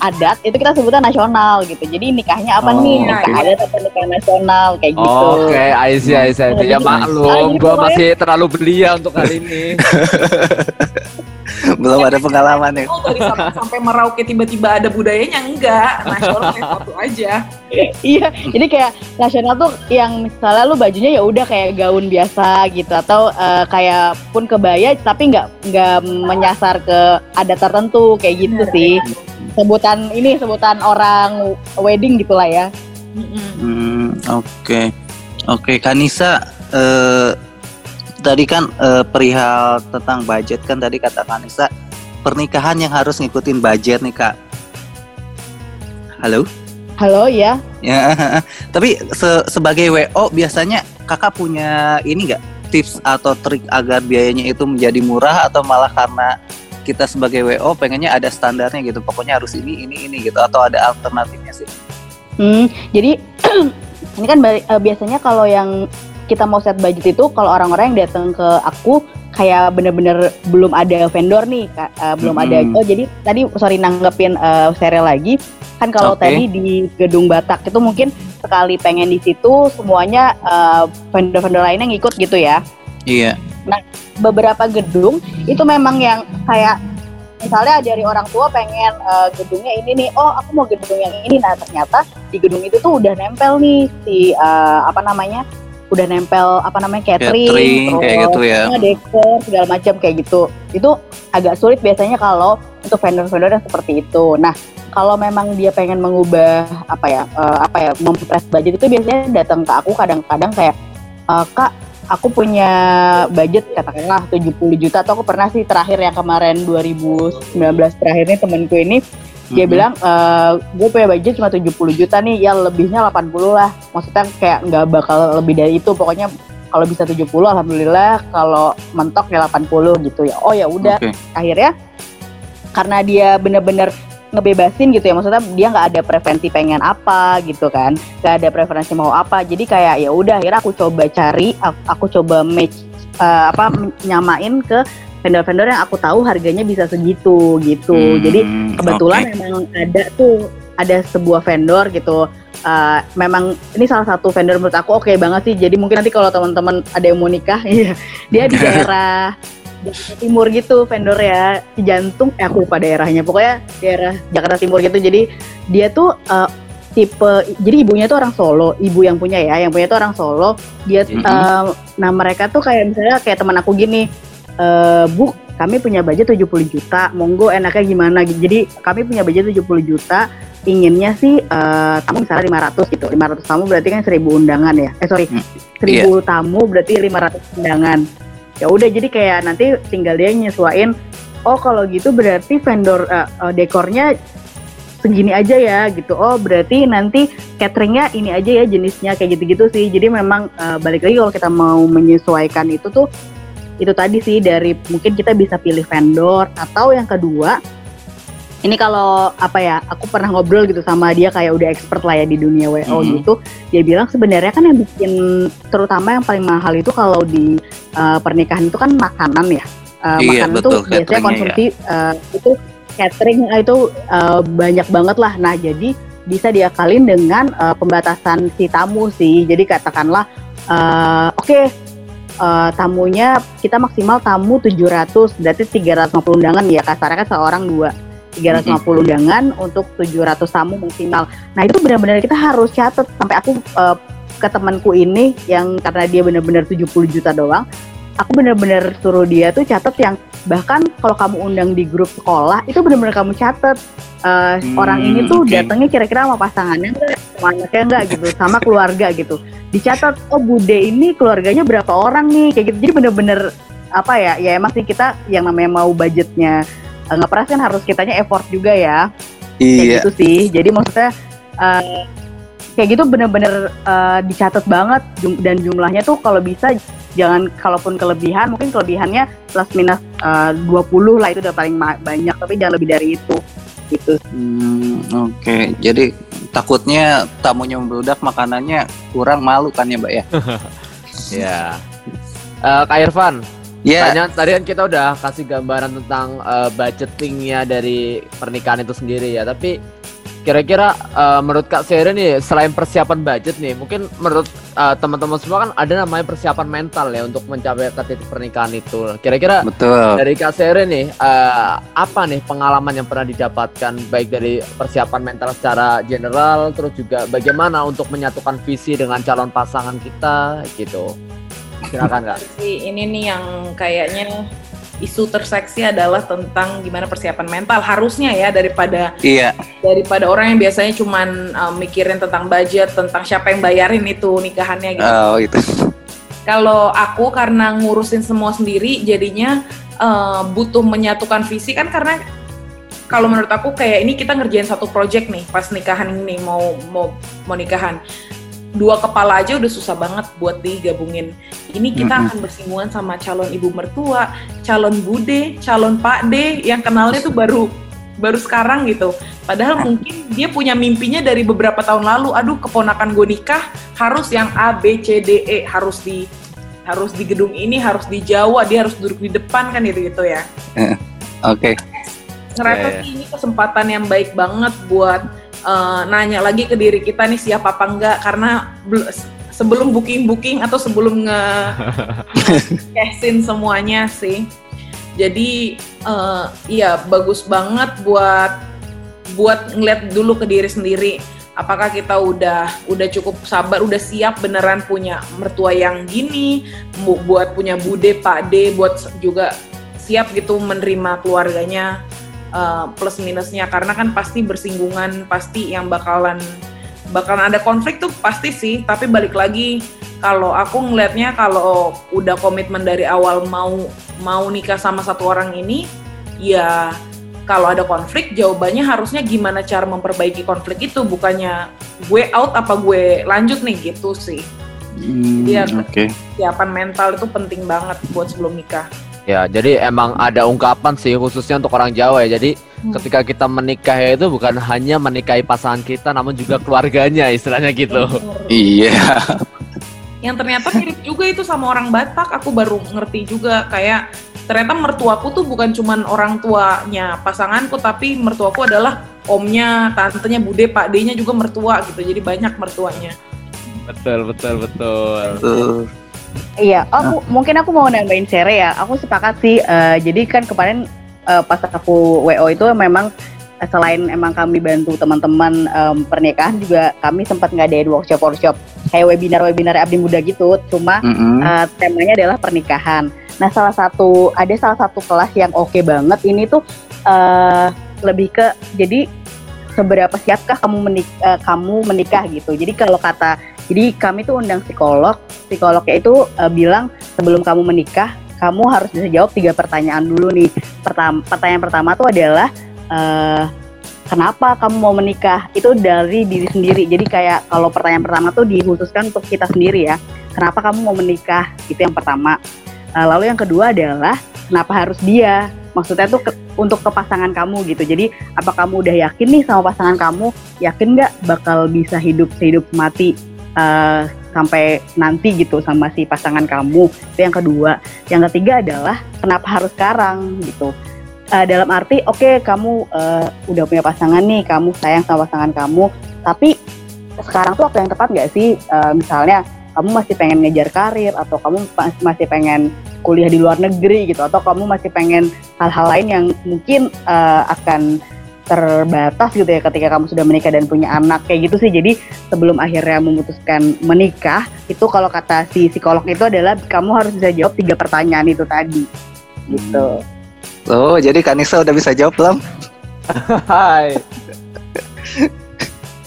adat itu kita sebutnya nasional gitu. Jadi nikahnya apa Oh, nih? Nikah adat atau nikah nasional kayak gitu. Oke, I see, I see, I see. Ya maklum, Ah, jadi gue masih terlalu belia untuk kali ini. Belum ada pengalaman ya. oh dari sampai Merauke tiba-tiba ada budayanya enggak nasional kayak satu aja iya, jadi kayak nasional tuh yang misalnya lu bajunya ya udah kayak gaun biasa gitu atau eh, kayak pun kebaya tapi nggak nggak menyasar ke adat tertentu kayak gitu Bener, sih. Sebutan ini sebutan orang wedding gitulah ya. Hmm, oke. Oke, Kanisa eh tadi kan eh, perihal tentang budget kan tadi kata Kanisa pernikahan yang harus ngikutin budget nih, Kak. Halo? Halo ya. Ya, tapi se- sebagai WO biasanya Kakak punya ini nggak tips atau trik agar biayanya itu menjadi murah atau malah karena kita sebagai WO pengennya ada standarnya gitu. Pokoknya harus ini ini ini gitu atau ada alternatifnya sih. Hmm, jadi ini kan eh, biasanya kalau yang kita mau set budget itu kalau orang-orang yang datang ke aku kayak bener-bener belum ada vendor nih, Kak. Eh, belum ada. Mm-mm. Oh, jadi tadi sorry nanggepin eh, Sere lagi. Kan kalau Oke. tadi di gedung Batak itu mungkin sekali pengen di situ semuanya eh, vendor-vendor lainnya ngikut gitu ya. Iya. beberapa gedung itu memang yang kayak misalnya dari orang tua pengen eh, gedungnya ini nih oh aku mau gedung yang ini nah ternyata di gedung itu tuh udah nempel nih si eh, apa namanya udah nempel apa namanya catering, Catering kayak gitu ya. terus dekor segala macam kayak gitu itu agak sulit biasanya kalau untuk vendor-vendor yang seperti itu nah kalau memang dia pengen mengubah apa ya eh, apa ya mempress budget itu biasanya datang ke aku kadang-kadang kayak "Eh, kak aku punya budget katakanlah 70 juta atau aku pernah sih terakhir yang kemarin 2019 terakhir nih temenku ini dia Mhm. bilang "Eh, gue punya budget cuma 70 juta nih ya lebihnya 80 lah. Maksudnya kayak nggak bakal lebih dari itu. Pokoknya kalau bisa 70 alhamdulillah. Kalau mentok ya 80 gitu ya. Oh ya udah. Oke. akhirnya karena dia bener-bener ngebebasin gitu ya maksudnya dia nggak ada preferensi pengen apa gitu kan. Nggak ada preferensi mau apa. Jadi kayak ya udah akhirnya aku coba cari aku, aku coba match eh, apa nyamain ke vendor-vendor yang aku tahu harganya bisa segitu gitu. Hmm, jadi kebetulan oke. memang ada tuh ada sebuah vendor gitu. Eh, memang ini salah satu vendor menurut aku oke banget sih. Jadi mungkin nanti kalau teman-teman ada yang mau nikah iya dia di daerah Jakarta Timur gitu vendor ya. Di jantung eh aku lupa daerahnya. Pokoknya daerah Jakarta Timur gitu. Jadi dia tuh eh, tipe jadi ibunya tuh orang Solo. Ibu yang punya ya yang punya tuh orang Solo. Dia Mhm. eh, nah mereka tuh kayak misalnya kayak teman aku gini eh bu kami punya budget 70 juta monggo enaknya gimana? Jadi kami punya budget 70 juta inginnya sih eh, tamu misalnya 500 gitu. 500 tamu berarti kan 1000 undangan ya? Eh sorry Hmm, 1000 tamu berarti 500 undangan. Ya udah jadi kayak nanti tinggal dia nyesuain oh kalau gitu berarti vendor eh, eh, dekornya segini aja ya gitu. Oh berarti nanti cateringnya ini aja ya jenisnya kayak gitu-gitu sih. Jadi memang eh, balik lagi kalau kita mau menyesuaikan itu tuh itu tadi sih dari mungkin kita bisa pilih vendor. Atau yang kedua ini kalau apa ya aku pernah ngobrol gitu sama dia kayak udah expert lah ya di dunia WO Mhm. gitu. Dia bilang sebenarnya kan yang bikin terutama yang paling mahal itu kalau di eh, pernikahan itu kan makanan ya. Eh, Iya, makanan betul, tuh biasanya konsumsi eh, itu catering itu eh, banyak banget lah. Nah jadi bisa diakalin dengan eh, pembatasan si tamu sih. Jadi katakanlah eh, oke eh, tamunya kita maksimal tamu 700 berarti 350 undangan ya kasarnya kan seorang dua. 350 undangan untuk 700 tamu maksimal. Nah itu benar-benar kita harus catat. Sampai aku eh, ke temanku ini yang karena dia benar-benar 70 juta doang aku benar-benar suruh dia tuh catat yang bahkan kalau kamu undang di grup sekolah itu benar-benar kamu catat eh, Hmm, orang ini tuh oke. datangnya kira-kira sama pasangannya enggak sama anaknya enggak gitu sama keluarga gitu. Dicatat oh bude ini keluarganya berapa orang nih? Kayak gitu. Jadi bener-bener apa ya ya emang sih kita yang namanya mau budgetnya eh, ngeperas kan harus kitanya effort juga ya. Kayak Iya. gitu sih. Jadi maksudnya eh, kayak gitu bener-bener eh, dicatat banget jum- dan jumlahnya tuh kalau bisa jangan kalaupun kelebihan mungkin kelebihannya plus minus eh, 20 lah itu udah paling banyak tapi jangan lebih dari itu gitu Hmm, Oke, jadi takutnya tamunya membludak makanannya kurang malu kan ya, Mbak ya? Ya. Eh, Kak Irfan, Ya, tanya tadi kan kita udah kasih gambaran tentang eh, budgetingnya dari pernikahan itu sendiri ya. Tapi kira-kira eh, menurut Kak Seri nih, selain persiapan budget nih, mungkin menurut eh, teman-teman semua kan ada namanya persiapan mental ya untuk mencapai ke titik pernikahan itu. Kira-kira betul. dari Kak Seri nih, eh, apa nih pengalaman yang pernah didapatkan baik dari persiapan mental secara general, terus juga bagaimana untuk menyatukan visi dengan calon pasangan kita gitu. Silakan Kak. Si ini nih yang kayaknya isu terseksi adalah tentang gimana persiapan mental harusnya ya daripada Iya, daripada orang yang biasanya cuman uh, mikirin tentang budget tentang siapa yang bayarin itu nikahannya gitu. oh itu. Kalau aku karena ngurusin semua sendiri jadinya uh, butuh menyatukan visi kan karena kalau menurut aku kayak ini kita ngerjain satu project nih pas nikahan ini mau mau mau nikahan dua kepala aja udah susah banget buat digabungin. Ini kita Mm-mm. akan bersinggungan sama calon ibu mertua, calon bude, calon pak D yang kenalnya tuh baru baru sekarang gitu. Padahal mungkin dia punya mimpinya dari beberapa tahun lalu. Aduh, keponakan gue nikah harus yang A, B, C, D, E harus di harus di gedung ini, harus di Jawa, dia harus duduk di depan kan gitu gitu ya. Oke. Ngerasa Iya, iya. sih ini kesempatan yang baik banget buat eh, nanya lagi ke diri kita nih siap apa enggak? Karena bel- sebelum booking-booking atau sebelum nge cashin semuanya sih. Jadi eh, iya bagus banget buat buat ngeliat dulu ke diri sendiri. Apakah kita udah udah cukup sabar udah siap beneran punya mertua yang gini buat punya bude pak D buat juga siap gitu menerima keluarganya eh, plus minusnya. Karena kan pasti bersinggungan pasti yang bakalan bakalan ada konflik tuh pasti sih. Tapi balik lagi kalau aku ngelihatnya kalau udah komitmen dari awal mau mau nikah sama satu orang ini ya kalau ada konflik jawabannya harusnya gimana cara memperbaiki konflik itu? Bukannya gue out apa gue lanjut nih? Gitu sih. Hmm, Iya. Oke. siapan mental itu penting banget buat sebelum nikah Ya, jadi emang ada ungkapan sih khususnya untuk orang Jawa ya. Jadi Hmm. ketika kita menikah ya itu bukan hanya menikahi pasangan kita namun juga keluarganya istilahnya gitu. Iya. yang ternyata mirip juga itu sama orang Batak aku baru ngerti juga kayak ternyata mertuaku tuh bukan cuman orang tuanya pasanganku tapi mertuaku adalah omnya tantenya bude pak D-nya juga mertua gitu jadi banyak mertuanya Betul, betul, betul. Tuh. Iya, aku mungkin aku mau nambahin Sere ya. Aku sepakat sih. eh, jadi kan kemarin eh, pas aku WO itu memang eh, selain emang kami bantu teman-teman em, pernikahan juga kami sempat ngadain workshop-workshop kayak webinar-webinar abdi muda gitu. Cuma Mm-mm. eh, temanya adalah pernikahan. Nah, salah satu ada salah satu kelas yang oke banget ini tuh eh lebih ke jadi seberapa siapkah kamu menik eh, kamu menikah gitu. Jadi kalau kata jadi kami tuh undang psikolog, psikolognya itu eh, bilang sebelum kamu menikah kamu harus bisa jawab tiga pertanyaan dulu nih. Pertama, pertanyaan pertama tuh adalah eh kenapa kamu mau menikah? Itu dari diri sendiri. Jadi kayak kalau pertanyaan pertama tuh dikhususkan untuk kita sendiri ya. Kenapa kamu mau menikah? Itu yang pertama. Eh, lalu yang kedua adalah kenapa harus dia? Maksudnya tuh ke- untuk ke pasangan kamu gitu. Jadi apa kamu udah yakin nih sama pasangan kamu? Yakin nggak bakal bisa hidup sehidup mati eh, sampai nanti gitu sama si pasangan kamu? Itu yang kedua. Yang ketiga adalah kenapa harus sekarang gitu? Eh, dalam arti oke kamu eh, udah punya pasangan nih, kamu sayang sama pasangan kamu, tapi sekarang tuh waktu yang tepat nggak sih? Eh, misalnya kamu masih pengen ngejar karir atau kamu mas- masih pengen kuliah di luar negeri gitu atau kamu masih pengen hal-hal lain yang mungkin eh, akan terbatas gitu ya ketika kamu sudah menikah dan punya anak kayak gitu sih. Jadi sebelum akhirnya memutuskan menikah itu kalau kata si psikolog itu adalah kamu harus bisa jawab tiga pertanyaan itu tadi. Gitu. Oh, jadi Kanisa udah bisa jawab belum? Hai.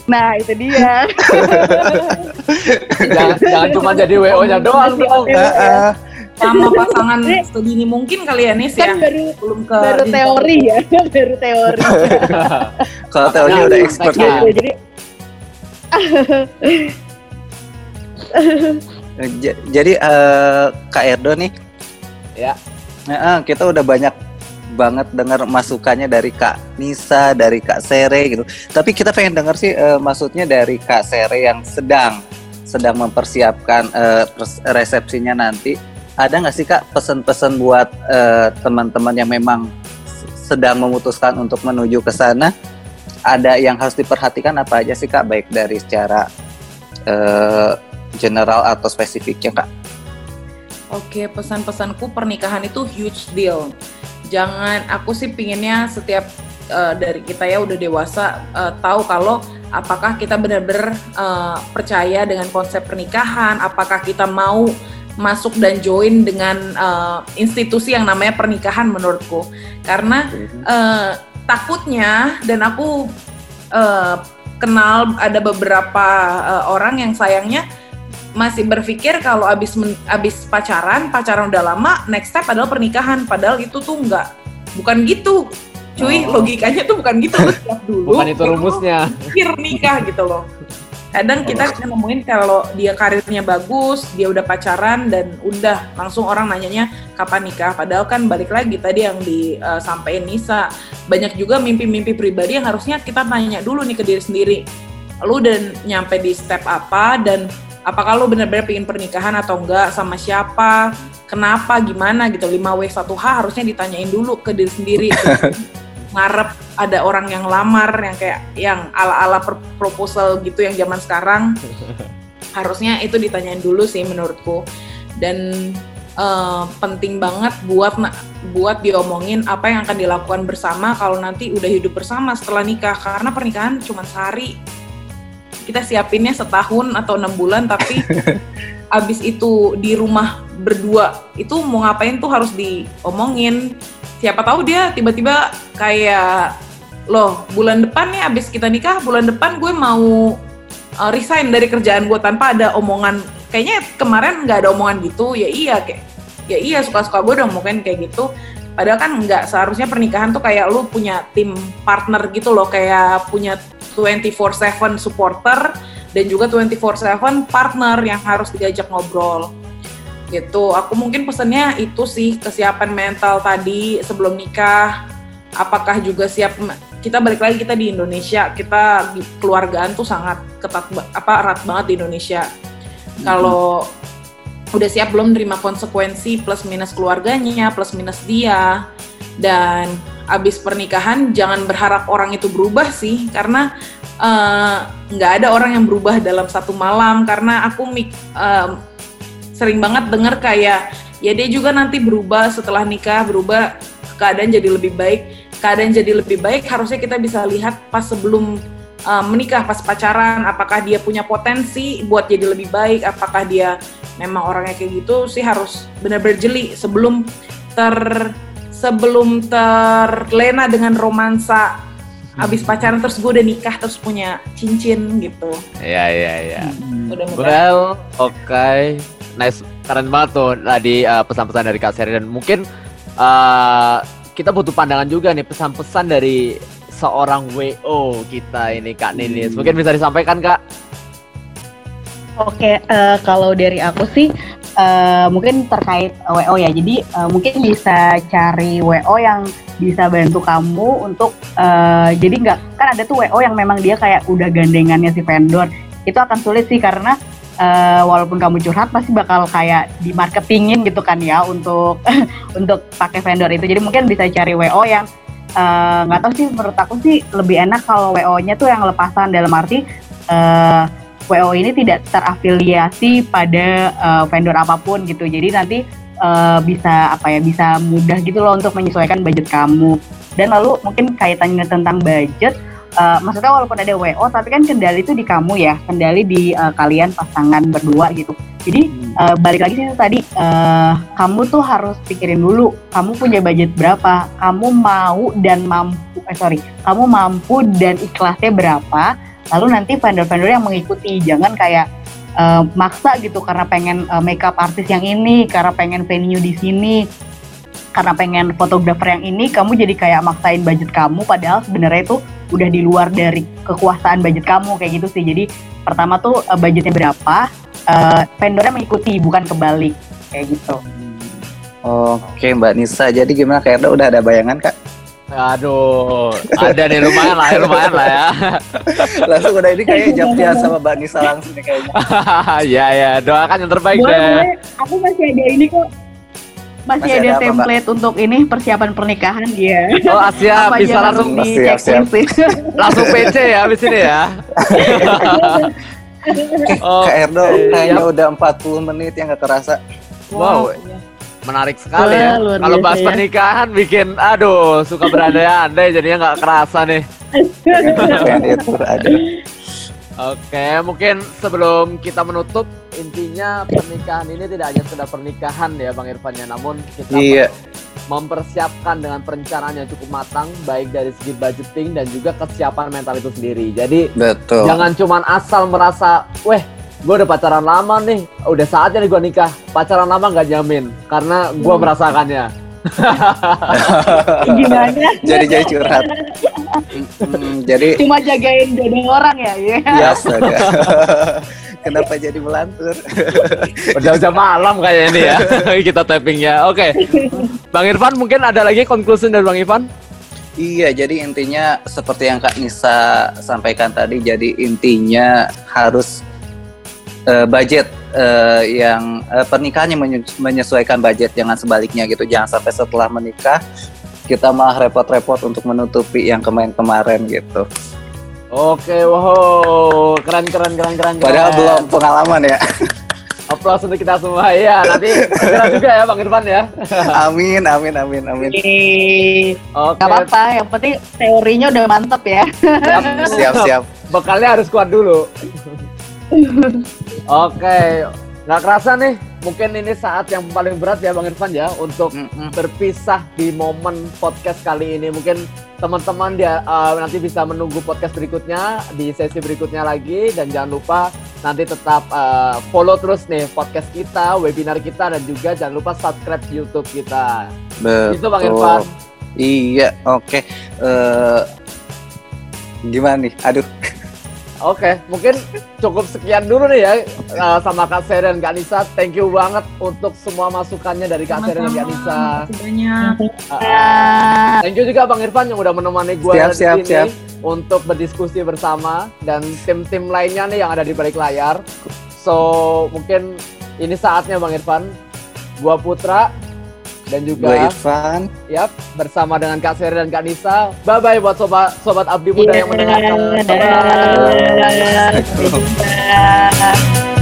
nah itu dia. Jangan, jangan cuma jadi WO-nya doang dong. Sama pasangan sedini mungkin kali ya Nis ya kan baru belum ke baru teori ya baru teori Kalau teori udah expert ya. Jadi J- Jadi eh, Kak Erdo nih. Ya. Heeh, kita udah banyak banget dengar masukannya dari Kak Nisa, dari Kak Sere gitu. Tapi kita pengen dengar sih eh, maksudnya dari Kak Sere yang sedang sedang mempersiapkan pers- resepsinya nanti. Ada nggak sih Kak pesan-pesan buat eh, teman-teman yang memang sedang memutuskan untuk menuju ke sana? Ada yang harus diperhatikan apa aja sih Kak? Baik dari secara eh, general atau spesifiknya Kak? Oke, pesan-pesanku pernikahan itu huge deal. Jangan, aku sih pinginnya setiap eh, dari kita ya udah dewasa eh, tahu kalau apakah kita benar-benar eh, percaya dengan konsep pernikahan, apakah kita mau masuk dan join dengan eh, institusi yang namanya pernikahan menurutku. Karena eh, takutnya dan aku eh, kenal ada beberapa eh, orang yang sayangnya masih berpikir kalau abis men- abis pacaran pacaran udah lama next step adalah pernikahan padahal itu tuh nggak bukan gitu cuy Oh. logikanya tuh bukan gitu Lu siap dulu Bukan itu baru rumusnya. pikir nikah gitu loh kadang kita nemuin kalau dia karirnya bagus dia udah pacaran dan udah langsung orang nanyanya kapan nikah? Padahal kan balik lagi tadi yang disampaikan Nisa. Banyak juga mimpi-mimpi pribadi yang harusnya kita tanya dulu nih ke diri sendiri. Lu udah nyampe di step apa dan apakah lu benar-benar pengen pernikahan atau enggak sama siapa kenapa gimana gitu. 5W 1H harusnya ditanyain dulu ke diri sendiri ngarep ada orang yang lamar yang kayak yang ala-ala proposal gitu yang zaman sekarang. Harusnya itu ditanyain dulu sih menurutku. Dan eh, penting banget buat buat diomongin apa yang akan dilakukan bersama kalau nanti udah hidup bersama setelah nikah. Karena pernikahan cuma sehari. Kita siapinnya setahun atau enam bulan tapi abis itu di rumah berdua itu mau ngapain tuh harus diomongin siapa tahu dia tiba-tiba kayak loh bulan depan nih abis kita nikah bulan depan gue mau uh, resign dari kerjaan gue tanpa ada omongan. Kayaknya kemarin nggak ada omongan gitu. Ya iya kayak ya iya suka-suka gue dong mungkin kayak gitu. Padahal kan nggak seharusnya pernikahan tuh kayak lu punya tim partner gitu loh kayak punya 24/7 supporter dan juga 24/7 partner yang harus diajak ngobrol gitu. Aku mungkin pesennya itu sih kesiapan mental tadi sebelum nikah. Apakah juga siap kita balik lagi kita di Indonesia kita di keluargaan tuh sangat ketat apa erat banget di Indonesia. Kalau udah siap belum nerima konsekuensi plus minus keluarganya plus minus dia. Dan abis pernikahan jangan berharap orang itu berubah sih karena eh, nggak ada orang yang berubah dalam satu malam. Karena aku mik em, sering banget denger kayak ya dia juga nanti berubah setelah nikah berubah keadaan jadi lebih baik. Keadaan jadi lebih baik harusnya kita bisa lihat pas sebelum uh, menikah pas pacaran apakah dia punya potensi buat jadi lebih baik apakah dia memang orangnya kayak gitu sih harus benar-benar jeli sebelum ter sebelum terlena dengan romansa. Abis pacaran terus gue udah nikah terus punya cincin gitu. Iya iya iya. Well, oke. Nice, keren banget tuh tadi uh, pesan-pesan dari Kak Seri dan mungkin uh, kita butuh pandangan juga nih pesan-pesan dari seorang WO kita ini Kak Ninis. Mungkin bisa disampaikan Kak? Oke, eh, kalau dari aku sih eh, mungkin terkait WO ya. Jadi eh, mungkin bisa cari WO yang bisa bantu kamu untuk eh, jadi nggak kan ada tuh WO yang memang dia kayak udah gandengannya si vendor. Itu akan sulit sih karena eh, walaupun kamu curhat pasti bakal kayak di marketingin gitu kan ya untuk untuk pakai vendor itu. Jadi mungkin bisa cari WO yang eh, nggak tahu sih menurut aku sih lebih enak kalau WO-nya tuh yang lepasan dalam arti eh, WO ini tidak terafiliasi pada uh, vendor apa pun gitu. Jadi nanti uh, bisa apa ya bisa mudah gitu loh untuk menyesuaikan budget kamu. Dan lalu mungkin kaitannya tentang budget, uh, maksudnya walaupun ada WO tapi kan kendali itu di kamu ya, kendali di uh, kalian pasangan berdua gitu. Jadi uh, balik lagi sih tadi uh, kamu tuh harus pikirin dulu kamu punya budget berapa, kamu mau dan mampu eh sorry, kamu mampu dan ikhlasnya berapa lalu nanti vendor-vendor yang mengikuti. Jangan kayak eh, maksa gitu karena pengen eh, makeup artis yang ini karena pengen venue di sini karena pengen fotografer yang ini kamu jadi kayak maksain budget kamu padahal sebenarnya itu udah di luar dari kekuasaan budget kamu kayak gitu sih jadi pertama tuh eh, budgetnya berapa eh, vendornya mengikuti bukan kebalik kayak gitu Oke Mbak Nisa, jadi gimana Kak Erdo udah ada bayangan Kak? Aduh, ada nih lumayan lah, ya, lumayan lah ya. Langsung udah ini kayaknya jawabnya sama Mbak Nisa langsung nih kayaknya. Iya ya, doakan yang terbaik Boleh, deh. boleh. Aku masih ada ini kok. Masih, Masih ada, ada apa, template untuk ini persiapan pernikahan dia. Oh, siap, Apa bisa langsung harus Siap, siap. sih. langsung PC ya habis ini ya. Kak Erdo Oke, kayaknya siap. udah 40 menit yang gak terasa. Wow, menarik sekali ya. Wah, luar Kalau bahas ya. pernikahan bikin, aduh, suka berandai-andai jadinya nggak kerasa nih. Itu ada. Oke, mungkin sebelum kita menutup, intinya pernikahan ini tidak hanya sekedar pernikahan ya Bang Irfan ya, namun kita Iya. mempersiapkan dengan perencanaan yang cukup matang, baik dari segi budgeting dan juga kesiapan mental itu sendiri. Jadi Betul. jangan cuman asal merasa, weh, gue udah pacaran lama nih, udah saatnya nih gue nikah. Pacaran lama nggak jamin, karena gue merasakannya. Gimana? Jadi jadi curhat. Hmm, jadi Cuma jagain jodoh orang ya, ya. ya astaga. Kenapa jadi melantur? Udah jam malam kayaknya ini ya, kita tappingnya. Oke, Bang Irfan mungkin ada lagi conclusion dari Bang Irfan? Iya, jadi intinya seperti yang Kak Nisa sampaikan tadi, jadi intinya harus eh, budget eh, yang eh, pernikahannya menye- menyesuaikan budget, jangan sebaliknya gitu. Jangan sampai setelah menikah kita malah repot-repot untuk menutupi yang kemarin-kemarin gitu. Oke, wow, keren keren keren keren. Padahal keren. belum pengalaman ya. Aplaus untuk kita semua ya. Nanti segera juga ya Bang Irfan ya. amin, amin, amin, amin. Oke. Oke, Gak apa-apa, yang penting teorinya udah mantep ya. Siap, siap. bekalnya harus kuat dulu. Oke, nggak kerasa nih. Mungkin ini saat yang paling berat ya Bang Irfan ya untuk Mm-mm. berpisah di momen podcast kali ini. Mungkin teman-teman dia eh, nanti bisa menunggu podcast berikutnya di sesi berikutnya lagi dan jangan lupa nanti tetap eh, follow terus nih podcast kita, webinar kita dan juga jangan lupa subscribe YouTube kita. Betul. Itu Bang Irfan. Iya, oke. Eh, gimana nih? Aduh. Oke, mungkin cukup sekian dulu nih ya uh, sama Kak Seri dan Kak Nisa. Thank you banget untuk semua masukannya dari Kak Seri dan Kak Nisa. Terima kasih banyak. Uh, thank you juga Bang Irfan yang udah menemani gue Siap, di siap, sini siap. untuk berdiskusi bersama dan tim-tim lainnya nih yang ada di balik layar. So mungkin ini saatnya Bang Irfan, gua Putra dan Gue juga Irfan. Yap, bersama dengan Kak Seri dan Kak Nisa. Bye bye buat sobat sobat Abdi Muda Iya, yang mendengarkan. dadah. Bye-bye. Dadah.